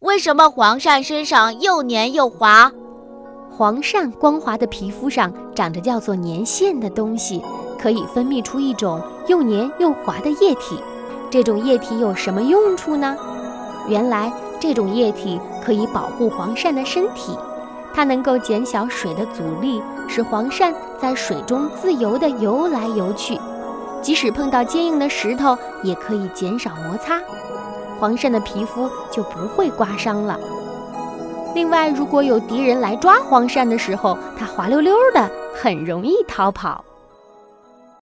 为什么黄鳝身上又黏又滑？黄鳝光滑的皮肤上长着叫做粘腺的东西，可以分泌出一种又黏又滑的液体。这种液体有什么用处呢？原来这种液体可以保护黄鳝的身体，它能够减小水的阻力，使黄鳝在水中自由地游来游去。即使碰到坚硬的石头，也可以减少摩擦，黄鳝的皮肤就不会刮伤了。另外，如果有敌人来抓黄鳝的时候，它滑溜溜的，很容易逃跑。